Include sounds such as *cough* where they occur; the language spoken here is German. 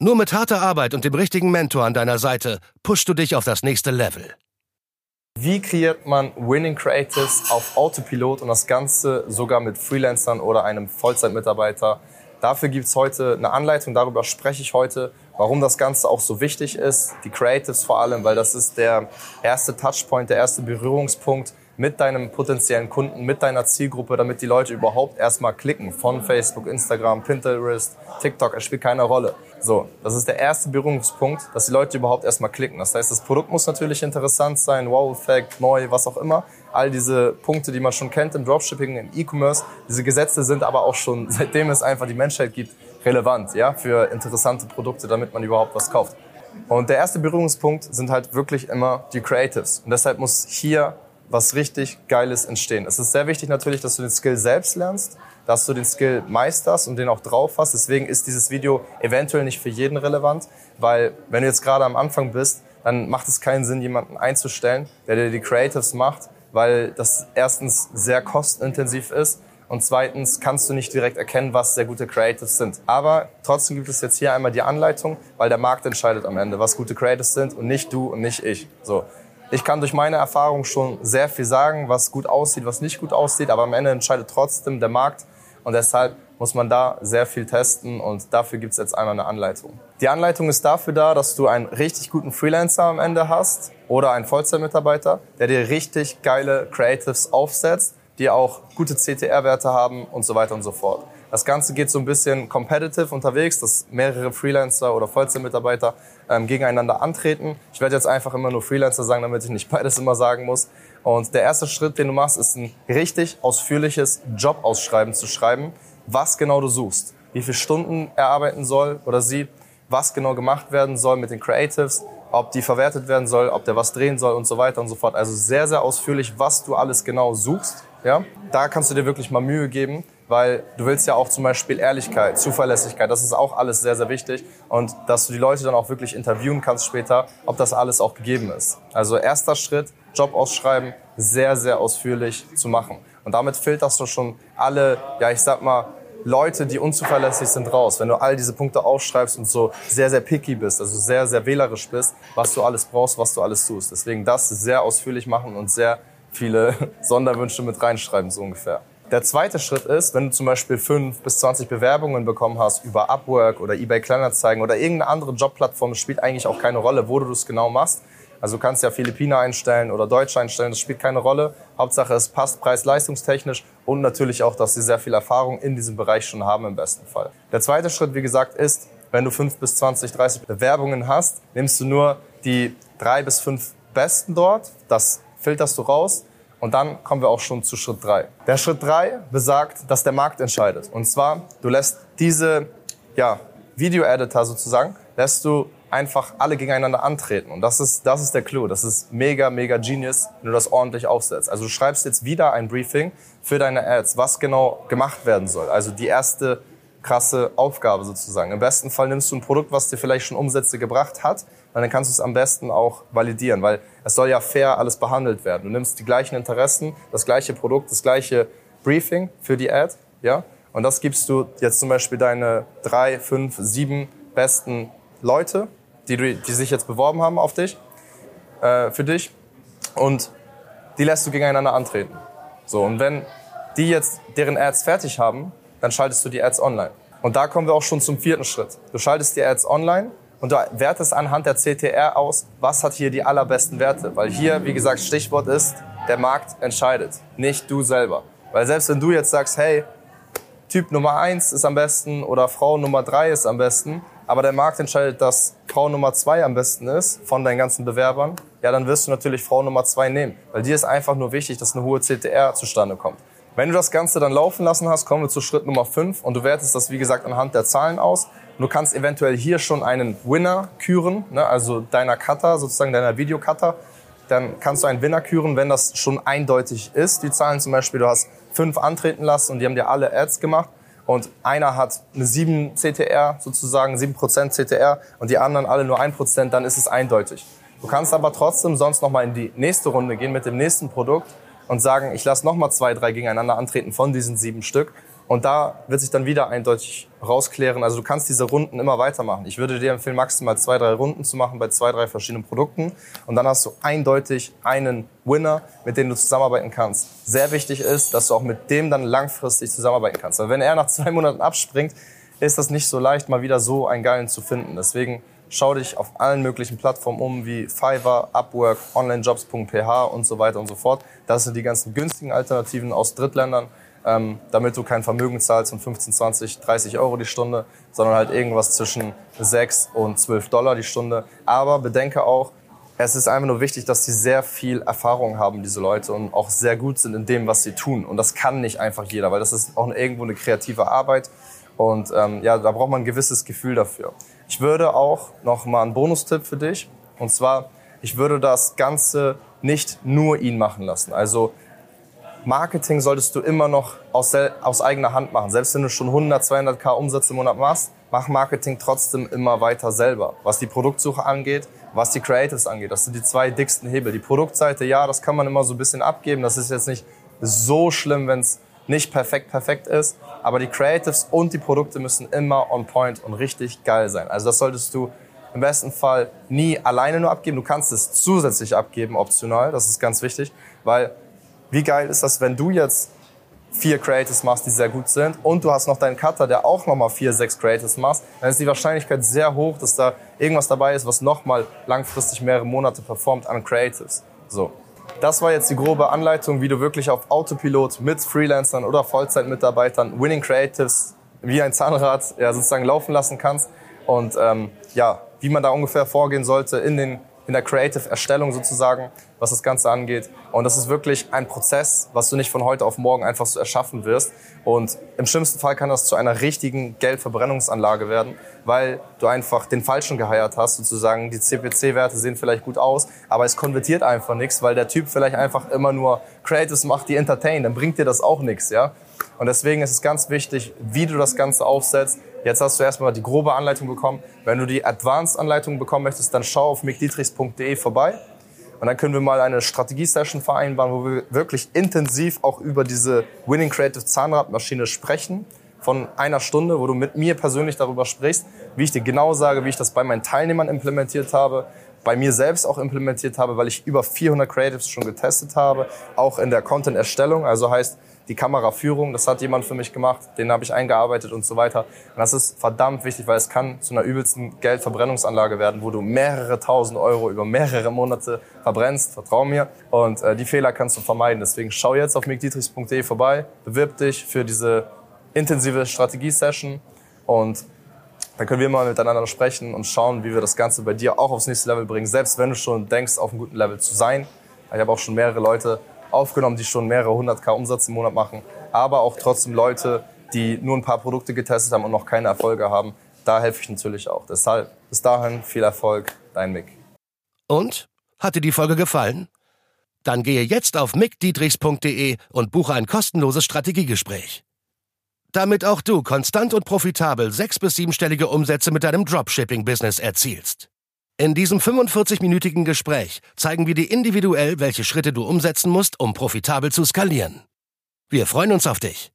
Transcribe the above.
Nur mit harter Arbeit und dem richtigen Mentor an deiner Seite pushst du dich auf das nächste Level. Wie kreiert man Winning Creatives auf Autopilot und das Ganze sogar mit Freelancern oder einem Vollzeitmitarbeiter? Dafür gibt es heute eine Anleitung, darüber spreche ich heute, warum das Ganze auch so wichtig ist, die Creatives vor allem, weil das ist der erste Touchpoint, der erste Berührungspunkt mit deinem potenziellen Kunden, mit deiner Zielgruppe, damit die Leute überhaupt erstmal klicken. Von Facebook, Instagram, Pinterest, TikTok, es spielt keine Rolle. So, das ist der erste Berührungspunkt, dass die Leute überhaupt erstmal klicken. Das heißt, das Produkt muss natürlich interessant sein, Wow-Effekt, neu, was auch immer. All diese Punkte, die man schon kennt im Dropshipping, im E-Commerce. Diese Gesetze sind aber auch schon, *laughs* seitdem es einfach die Menschheit gibt, relevant, ja, für interessante Produkte, damit man überhaupt was kauft. Und der erste Berührungspunkt sind halt wirklich immer die Creatives. Und deshalb muss hier was richtig Geiles entstehen. Es ist sehr wichtig natürlich, dass du den Skill selbst lernst, dass du den Skill meisterst und den auch drauf hast. Deswegen ist dieses Video eventuell nicht für jeden relevant, weil wenn du jetzt gerade am Anfang bist, dann macht es keinen Sinn, jemanden einzustellen, der dir die Creatives macht, weil das erstens sehr kostenintensiv ist und zweitens kannst du nicht direkt erkennen, was sehr gute Creatives sind. Aber trotzdem gibt es jetzt hier einmal die Anleitung, weil der Markt entscheidet am Ende, was gute Creatives sind und nicht du und nicht ich. So. Ich kann durch meine Erfahrung schon sehr viel sagen, was gut aussieht, was nicht gut aussieht, aber am Ende entscheidet trotzdem der Markt und deshalb muss man da sehr viel testen und dafür gibt es jetzt einmal eine Anleitung. Die Anleitung ist dafür da, dass du einen richtig guten Freelancer am Ende hast oder einen Vollzeitmitarbeiter, der dir richtig geile Creatives aufsetzt, die auch gute CTR-Werte haben und so weiter und so fort. Das Ganze geht so ein bisschen competitive unterwegs, dass mehrere Freelancer oder Vollzeitmitarbeiter ähm, gegeneinander antreten. Ich werde jetzt einfach immer nur Freelancer sagen, damit ich nicht *laughs* beides immer sagen muss. Und der erste Schritt, den du machst, ist ein richtig ausführliches Jobausschreiben zu schreiben, was genau du suchst, wie viele Stunden er arbeiten soll oder sie, was genau gemacht werden soll mit den Creatives, ob die verwertet werden soll, ob der was drehen soll und so weiter und so fort. Also sehr, sehr ausführlich, was du alles genau suchst. Ja, da kannst du dir wirklich mal Mühe geben weil du willst ja auch zum Beispiel Ehrlichkeit, Zuverlässigkeit, das ist auch alles sehr, sehr wichtig und dass du die Leute dann auch wirklich interviewen kannst später, ob das alles auch gegeben ist. Also erster Schritt, Job ausschreiben, sehr, sehr ausführlich zu machen. Und damit filterst du schon alle, ja, ich sag mal, Leute, die unzuverlässig sind, raus. Wenn du all diese Punkte aufschreibst und so sehr, sehr picky bist, also sehr, sehr wählerisch bist, was du alles brauchst, was du alles tust. Deswegen das sehr ausführlich machen und sehr viele *laughs* Sonderwünsche mit reinschreiben, so ungefähr. Der zweite Schritt ist, wenn du zum Beispiel 5 bis 20 Bewerbungen bekommen hast über Upwork oder eBay Kleinanzeigen oder irgendeine andere Jobplattform, spielt eigentlich auch keine Rolle, wo du das genau machst. Also du kannst ja Philippiner einstellen oder Deutsche einstellen, das spielt keine Rolle. Hauptsache es passt preis-leistungstechnisch und natürlich auch, dass sie sehr viel Erfahrung in diesem Bereich schon haben im besten Fall. Der zweite Schritt, wie gesagt, ist, wenn du 5 bis 20, 30 Bewerbungen hast, nimmst du nur die drei bis fünf besten dort, das filterst du raus und dann kommen wir auch schon zu Schritt drei. Der Schritt drei besagt, dass der Markt entscheidet. Und zwar, du lässt diese ja, Video-Editor sozusagen, lässt du einfach alle gegeneinander antreten. Und das ist, das ist der Clou. Das ist mega, mega genius, wenn du das ordentlich aufsetzt. Also du schreibst jetzt wieder ein Briefing für deine Ads, was genau gemacht werden soll. Also die erste krasse Aufgabe sozusagen. Im besten Fall nimmst du ein Produkt, was dir vielleicht schon Umsätze gebracht hat, und dann kannst du es am besten auch validieren, weil es soll ja fair alles behandelt werden. Du nimmst die gleichen Interessen, das gleiche Produkt, das gleiche Briefing für die Ad, ja, und das gibst du jetzt zum Beispiel deine drei, fünf, sieben besten Leute, die, du, die sich jetzt beworben haben auf dich, äh, für dich, und die lässt du gegeneinander antreten. So, und wenn die jetzt deren Ads fertig haben, dann schaltest du die Ads online. Und da kommen wir auch schon zum vierten Schritt. Du schaltest die Ads online und du wertest anhand der CTR aus, was hat hier die allerbesten Werte. Weil hier, wie gesagt, Stichwort ist, der Markt entscheidet, nicht du selber. Weil selbst wenn du jetzt sagst, hey, Typ Nummer eins ist am besten oder Frau Nummer drei ist am besten, aber der Markt entscheidet, dass Frau Nummer zwei am besten ist von deinen ganzen Bewerbern, ja, dann wirst du natürlich Frau Nummer zwei nehmen. Weil dir ist einfach nur wichtig, dass eine hohe CTR zustande kommt. Wenn du das Ganze dann laufen lassen hast, kommen wir zu Schritt Nummer 5 und du wertest das, wie gesagt, anhand der Zahlen aus. Du kannst eventuell hier schon einen Winner küren, ne, also deiner Cutter, sozusagen deiner Videocutter. Dann kannst du einen Winner küren, wenn das schon eindeutig ist. Die Zahlen zum Beispiel, du hast fünf antreten lassen und die haben dir alle Ads gemacht und einer hat eine 7 CTR, sozusagen 7% CTR und die anderen alle nur 1%, dann ist es eindeutig. Du kannst aber trotzdem sonst nochmal in die nächste Runde gehen mit dem nächsten Produkt und sagen, ich lasse nochmal zwei, drei gegeneinander antreten von diesen sieben Stück. Und da wird sich dann wieder eindeutig rausklären. Also du kannst diese Runden immer weitermachen. Ich würde dir empfehlen, maximal zwei, drei Runden zu machen bei zwei, drei verschiedenen Produkten. Und dann hast du eindeutig einen Winner, mit dem du zusammenarbeiten kannst. Sehr wichtig ist, dass du auch mit dem dann langfristig zusammenarbeiten kannst. Weil wenn er nach zwei Monaten abspringt, ist das nicht so leicht, mal wieder so einen geilen zu finden. Deswegen Schau dich auf allen möglichen Plattformen um, wie Fiverr, Upwork, onlinejobs.ph und so weiter und so fort. Das sind die ganzen günstigen Alternativen aus Drittländern, ähm, damit du kein Vermögen zahlst von 15, 20, 30 Euro die Stunde, sondern halt irgendwas zwischen 6 und 12 Dollar die Stunde. Aber bedenke auch, es ist einfach nur wichtig, dass sie sehr viel Erfahrung haben, diese Leute, und auch sehr gut sind in dem, was sie tun. Und das kann nicht einfach jeder, weil das ist auch irgendwo eine kreative Arbeit. Und ähm, ja, da braucht man ein gewisses Gefühl dafür. Ich würde auch noch mal einen Bonustipp für dich. Und zwar, ich würde das Ganze nicht nur ihn machen lassen. Also Marketing solltest du immer noch aus, aus eigener Hand machen. Selbst wenn du schon 100, 200k Umsatz im Monat machst, mach Marketing trotzdem immer weiter selber. Was die Produktsuche angeht, was die Creatives angeht. Das sind die zwei dicksten Hebel. Die Produktseite, ja, das kann man immer so ein bisschen abgeben. Das ist jetzt nicht so schlimm, wenn es nicht perfekt perfekt ist, aber die Creatives und die Produkte müssen immer on point und richtig geil sein. Also das solltest du im besten Fall nie alleine nur abgeben. Du kannst es zusätzlich abgeben, optional. Das ist ganz wichtig, weil wie geil ist das, wenn du jetzt vier Creatives machst, die sehr gut sind und du hast noch deinen Cutter, der auch nochmal vier, sechs Creatives macht, dann ist die Wahrscheinlichkeit sehr hoch, dass da irgendwas dabei ist, was nochmal langfristig mehrere Monate performt an Creatives. So. Das war jetzt die grobe Anleitung, wie du wirklich auf Autopilot mit Freelancern oder Vollzeitmitarbeitern Winning Creatives wie ein Zahnrad ja, sozusagen laufen lassen kannst. Und ähm, ja, wie man da ungefähr vorgehen sollte in den in der Creative-Erstellung sozusagen, was das Ganze angeht. Und das ist wirklich ein Prozess, was du nicht von heute auf morgen einfach so erschaffen wirst. Und im schlimmsten Fall kann das zu einer richtigen Geldverbrennungsanlage werden, weil du einfach den Falschen geheiert hast, sozusagen. Die CPC-Werte sehen vielleicht gut aus, aber es konvertiert einfach nichts, weil der Typ vielleicht einfach immer nur Creatives macht, die entertain. Dann bringt dir das auch nichts, ja. Und deswegen ist es ganz wichtig, wie du das Ganze aufsetzt. Jetzt hast du erstmal die grobe Anleitung bekommen. Wenn du die Advanced-Anleitung bekommen möchtest, dann schau auf mickdietrichs.de vorbei. Und dann können wir mal eine Strategie-Session vereinbaren, wo wir wirklich intensiv auch über diese Winning Creative Zahnradmaschine sprechen. Von einer Stunde, wo du mit mir persönlich darüber sprichst, wie ich dir genau sage, wie ich das bei meinen Teilnehmern implementiert habe, bei mir selbst auch implementiert habe, weil ich über 400 Creatives schon getestet habe, auch in der Content-Erstellung. Also heißt, die Kameraführung, das hat jemand für mich gemacht, den habe ich eingearbeitet und so weiter. Und das ist verdammt wichtig, weil es kann zu einer übelsten Geldverbrennungsanlage werden, wo du mehrere tausend Euro über mehrere Monate verbrennst, vertrau mir. Und äh, die Fehler kannst du vermeiden. Deswegen schau jetzt auf mickdietrichs.de vorbei, bewirb dich für diese intensive Strategie-Session und dann können wir mal miteinander sprechen und schauen, wie wir das Ganze bei dir auch aufs nächste Level bringen, selbst wenn du schon denkst, auf einem guten Level zu sein. Ich habe auch schon mehrere Leute aufgenommen, die schon mehrere hundert K Umsatz im Monat machen, aber auch trotzdem Leute, die nur ein paar Produkte getestet haben und noch keine Erfolge haben. Da helfe ich natürlich auch. Deshalb bis dahin viel Erfolg, dein Mick. Und? Hat dir die Folge gefallen? Dann gehe jetzt auf mickdietrichs.de und buche ein kostenloses Strategiegespräch. Damit auch du konstant und profitabel sechs- bis siebenstellige Umsätze mit deinem Dropshipping-Business erzielst. In diesem 45-minütigen Gespräch zeigen wir dir individuell, welche Schritte du umsetzen musst, um profitabel zu skalieren. Wir freuen uns auf dich.